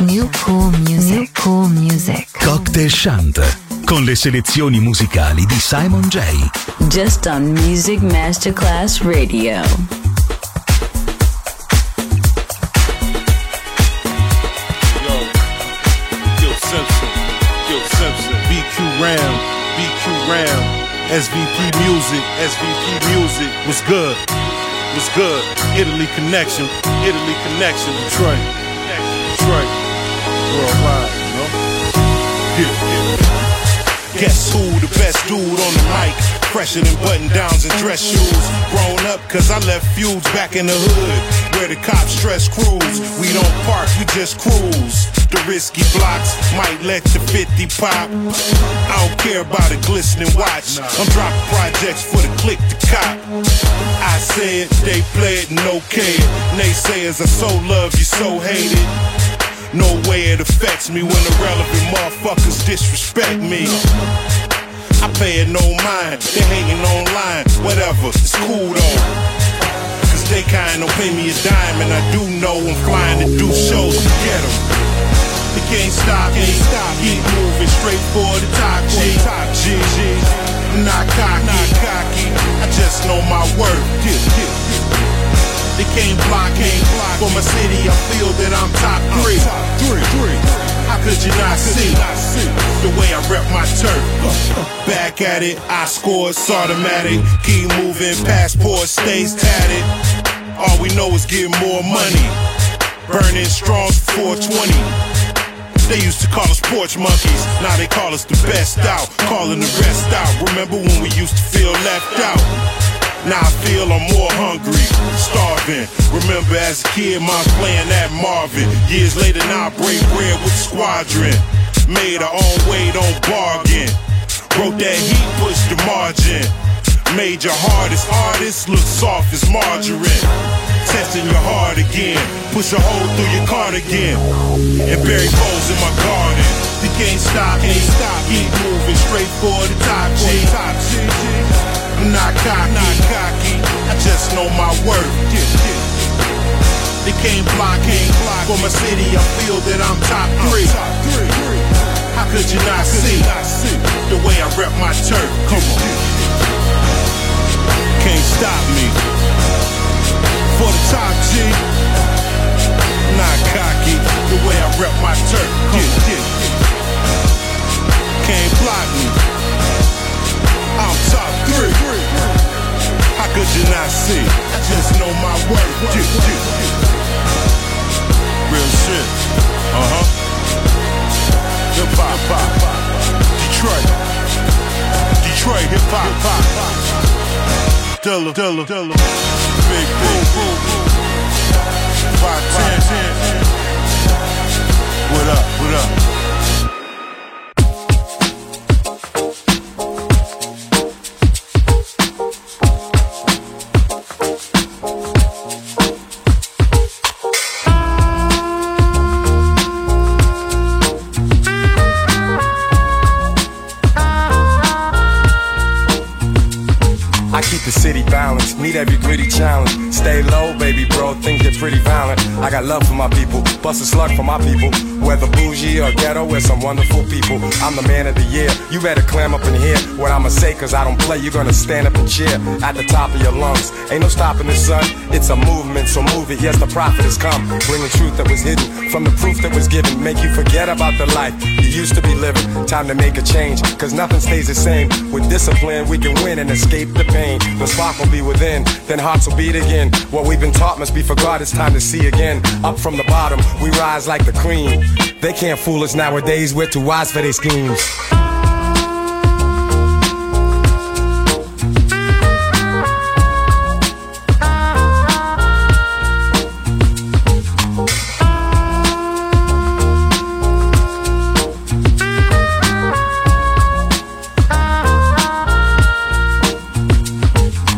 New cool music, New cool music. Cocktail Chant con le selezioni musicali di Simon J. Just on Music Masterclass Radio. Yo. Yo Simpson, Yo Simpson, BQ Ram, BQ Ram, SVP Music, SVP Music. Was good, was good. Italy connection, Italy connection, Detroit, Detroit, worldwide, you know. Yeah, yeah. Guess who the best dude on the mic? Fresher than button downs and dress shoes. Grown up, cause I left feuds back in the hood. Where the cops stress cruise. We don't park, we just cruise. The risky blocks might let the 50 pop. I don't care about a glistening watch. I'm dropping projects for the click to cop. I said they and okay it. Naysayers, I so love you, so hate it. No way it affects me when irrelevant motherfuckers disrespect me. I pay it no mind, they hating online, whatever, it's cool though. Cause they kind don't pay me a dime, and I do know I'm flying to do shows to get 'em. They can't stop me, keep moving straight for the Top G. my turf? Back at it, I score, it's automatic. Keep moving, passport stays tatted. All we know is getting more money. Burning strong 420. They used to call us porch monkeys, now they call us the best out, calling the rest out. Remember when we used to feel left out? Now I feel I'm more hungry, starving. Remember as a kid, mom's playing that Marvin. Years later, now I break bread with the squadron. Made our own way, don't bargain. Wrote that heat, pushed the margin. Made your hardest artist look soft as margarine. Testing your heart again. Push a hole through your cardigan. And bury holes in my garden. You can't stop me. Keep moving straight for the top G. Top G. I'm not cocky. Not cocky. I just know my worth. They can't block me. For my city, I feel that I'm top three. How could you not see the way I rep my turf? Come on. Can't stop me. For the top G. Not cocky. The way I rep my turf. Yeah, yeah. Can't block me. I'm top three. How could you not see? Just know my worth. Real shit. Uh huh. Hip hop. Detroit. Detroit hip hop. Dilla, Dilla, Dilla. Big, big, boom, boom. Five, ten, ten. What up, what up? I got love for my people, bust a slug for my people. Whether bougie or ghetto, we're some wonderful people. I'm the man of the year, you better clam up and hear what I'ma say, cause I don't play. You're gonna stand up and cheer at the top of your lungs. Ain't no stopping the sun, it's a movement, so move it. Yes, the prophet has come, bringing truth that was hidden from the proof that was given. Make you forget about the life you used to be living. Time to make a change, cause nothing stays the same. With discipline, we can win and escape the pain. The spark will be within, then hearts will beat again. What we've been taught must be forgot, it's time to see again. 10. Up from the bottom, we rise like the cream. They can't fool us nowadays, we're too wise for their schemes.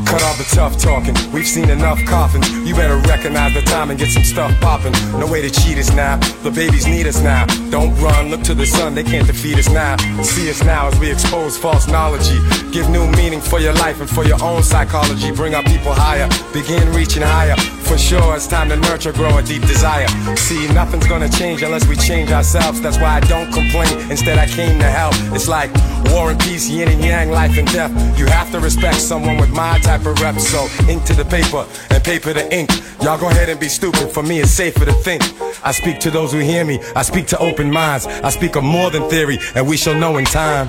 Cut all the tough talking We've seen enough coffins. You better recognize the time and get some stuff popping. No way to cheat us now. The babies need us now. Don't run, look to the sun, they can't defeat us now. See us now as we expose false knowledge. Give new meaning for your life and for your own psychology. Bring our people higher, begin reaching higher. For sure, it's time to nurture, grow a deep desire. See, nothing's gonna change unless we change ourselves. That's why I don't complain. Instead, I came to help. It's like war and peace, yin and yang, life and death. You have to respect someone with my type of rep. So, into the paper and paper to ink. Y'all go ahead and be stupid. For me, it's safer to think. I speak to those who hear me. I speak to open minds. I speak of more than theory, and we shall know in time.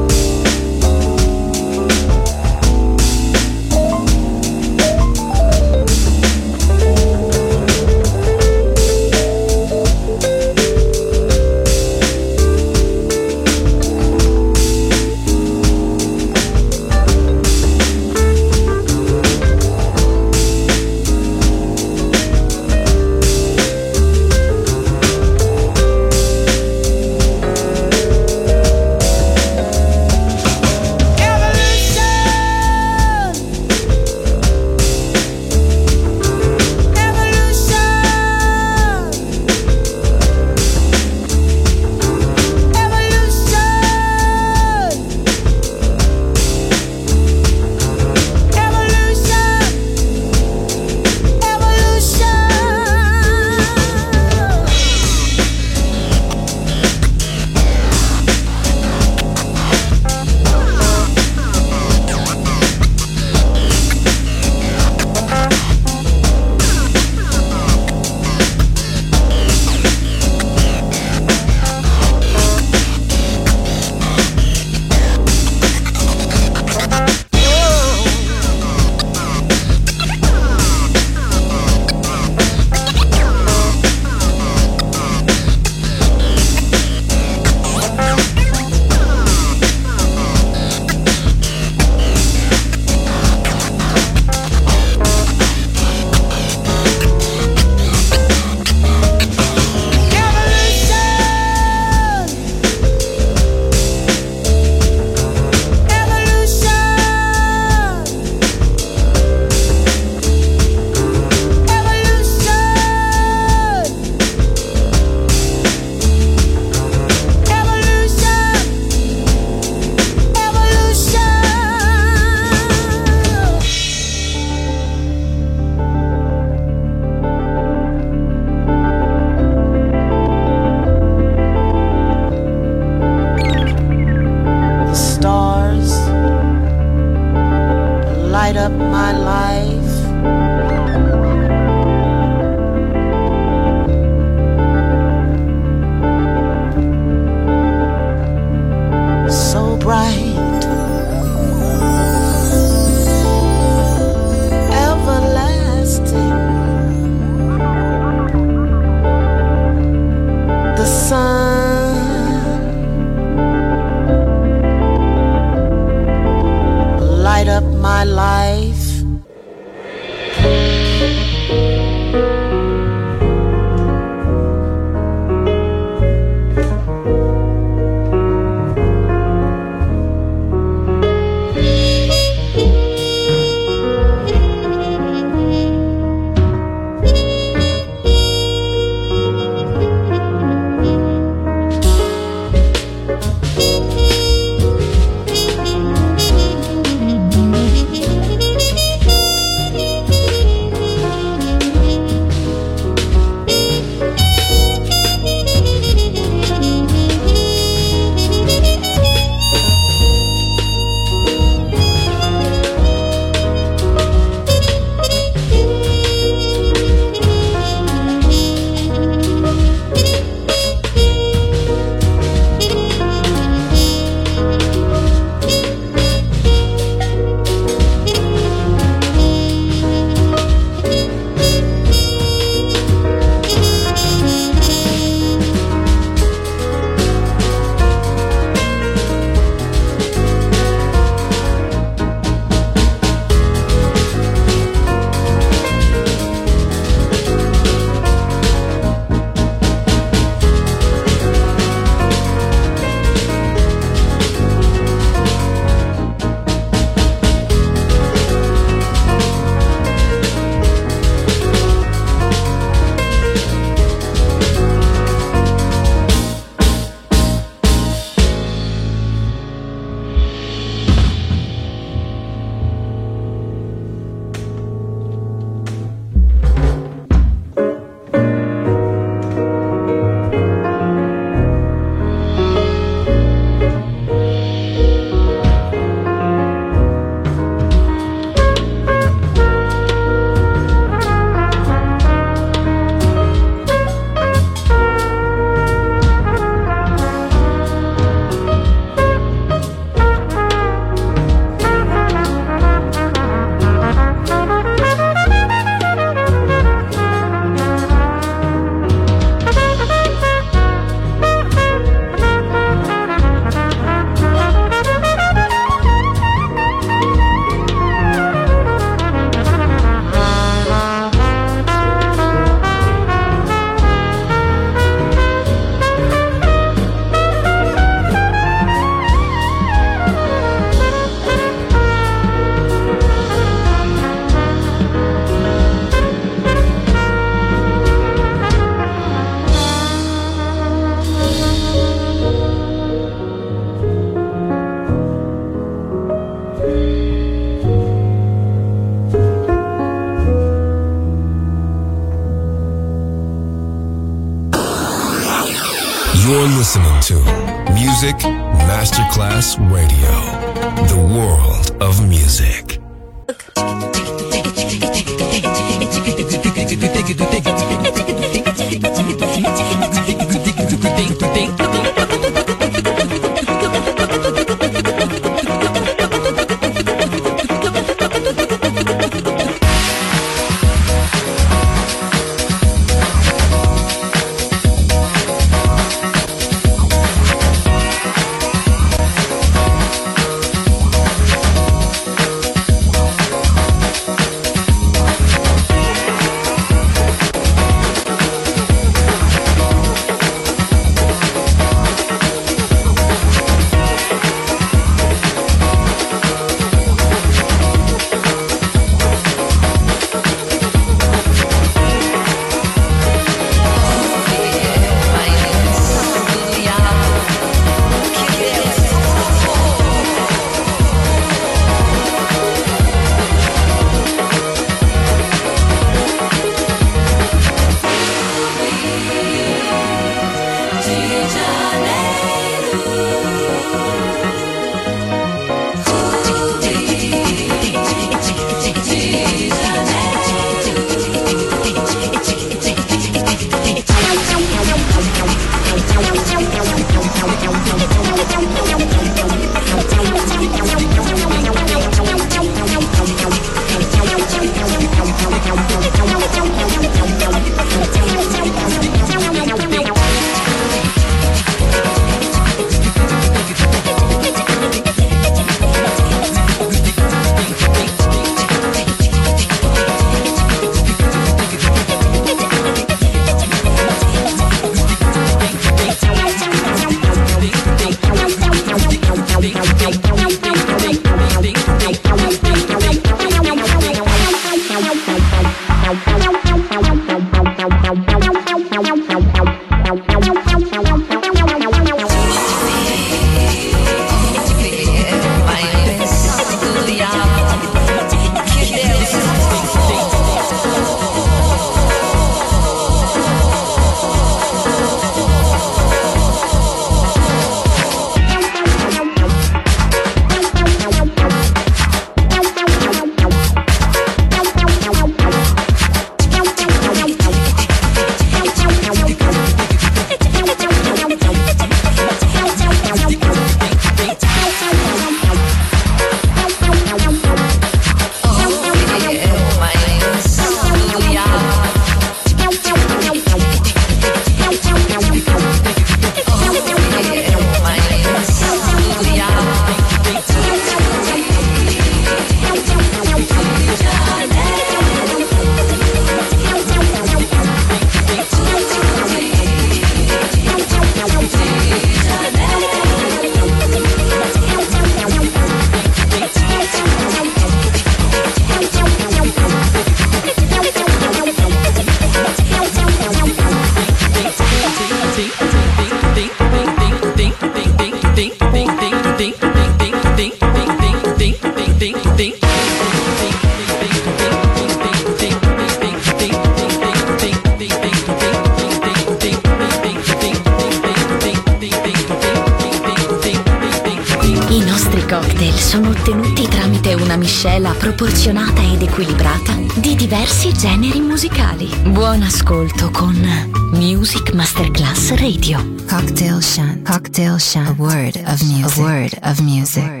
Cocktail Chant. A word of music. A word of music. A word of music.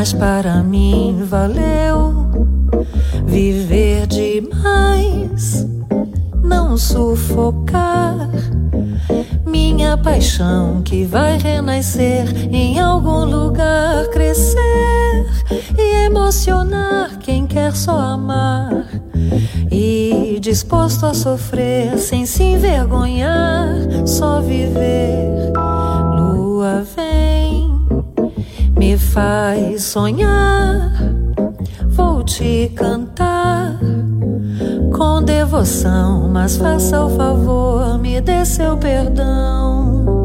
Mas para mim valeu viver demais, não sufocar minha paixão que vai renascer em algum lugar, crescer e emocionar quem quer só amar e disposto a sofrer sem se envergonhar, só viver. Lua vem, me faz sonhar, vou te cantar com devoção, mas faça o favor, me dê seu perdão.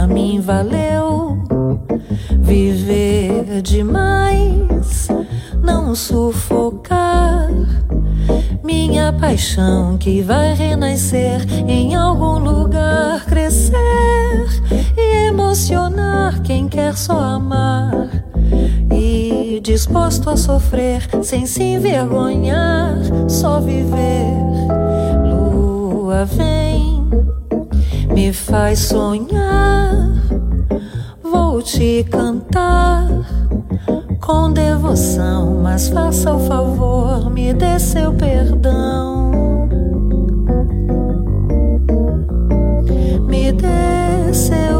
Para mim valeu viver demais, não sufocar minha paixão que vai renascer em algum lugar, crescer e emocionar quem quer só amar. E disposto a sofrer sem se envergonhar, só viver. Lua vem, me faz sonhar, vou te cantar com devoção, mas faça o favor, me dê seu perdão. Me dê seu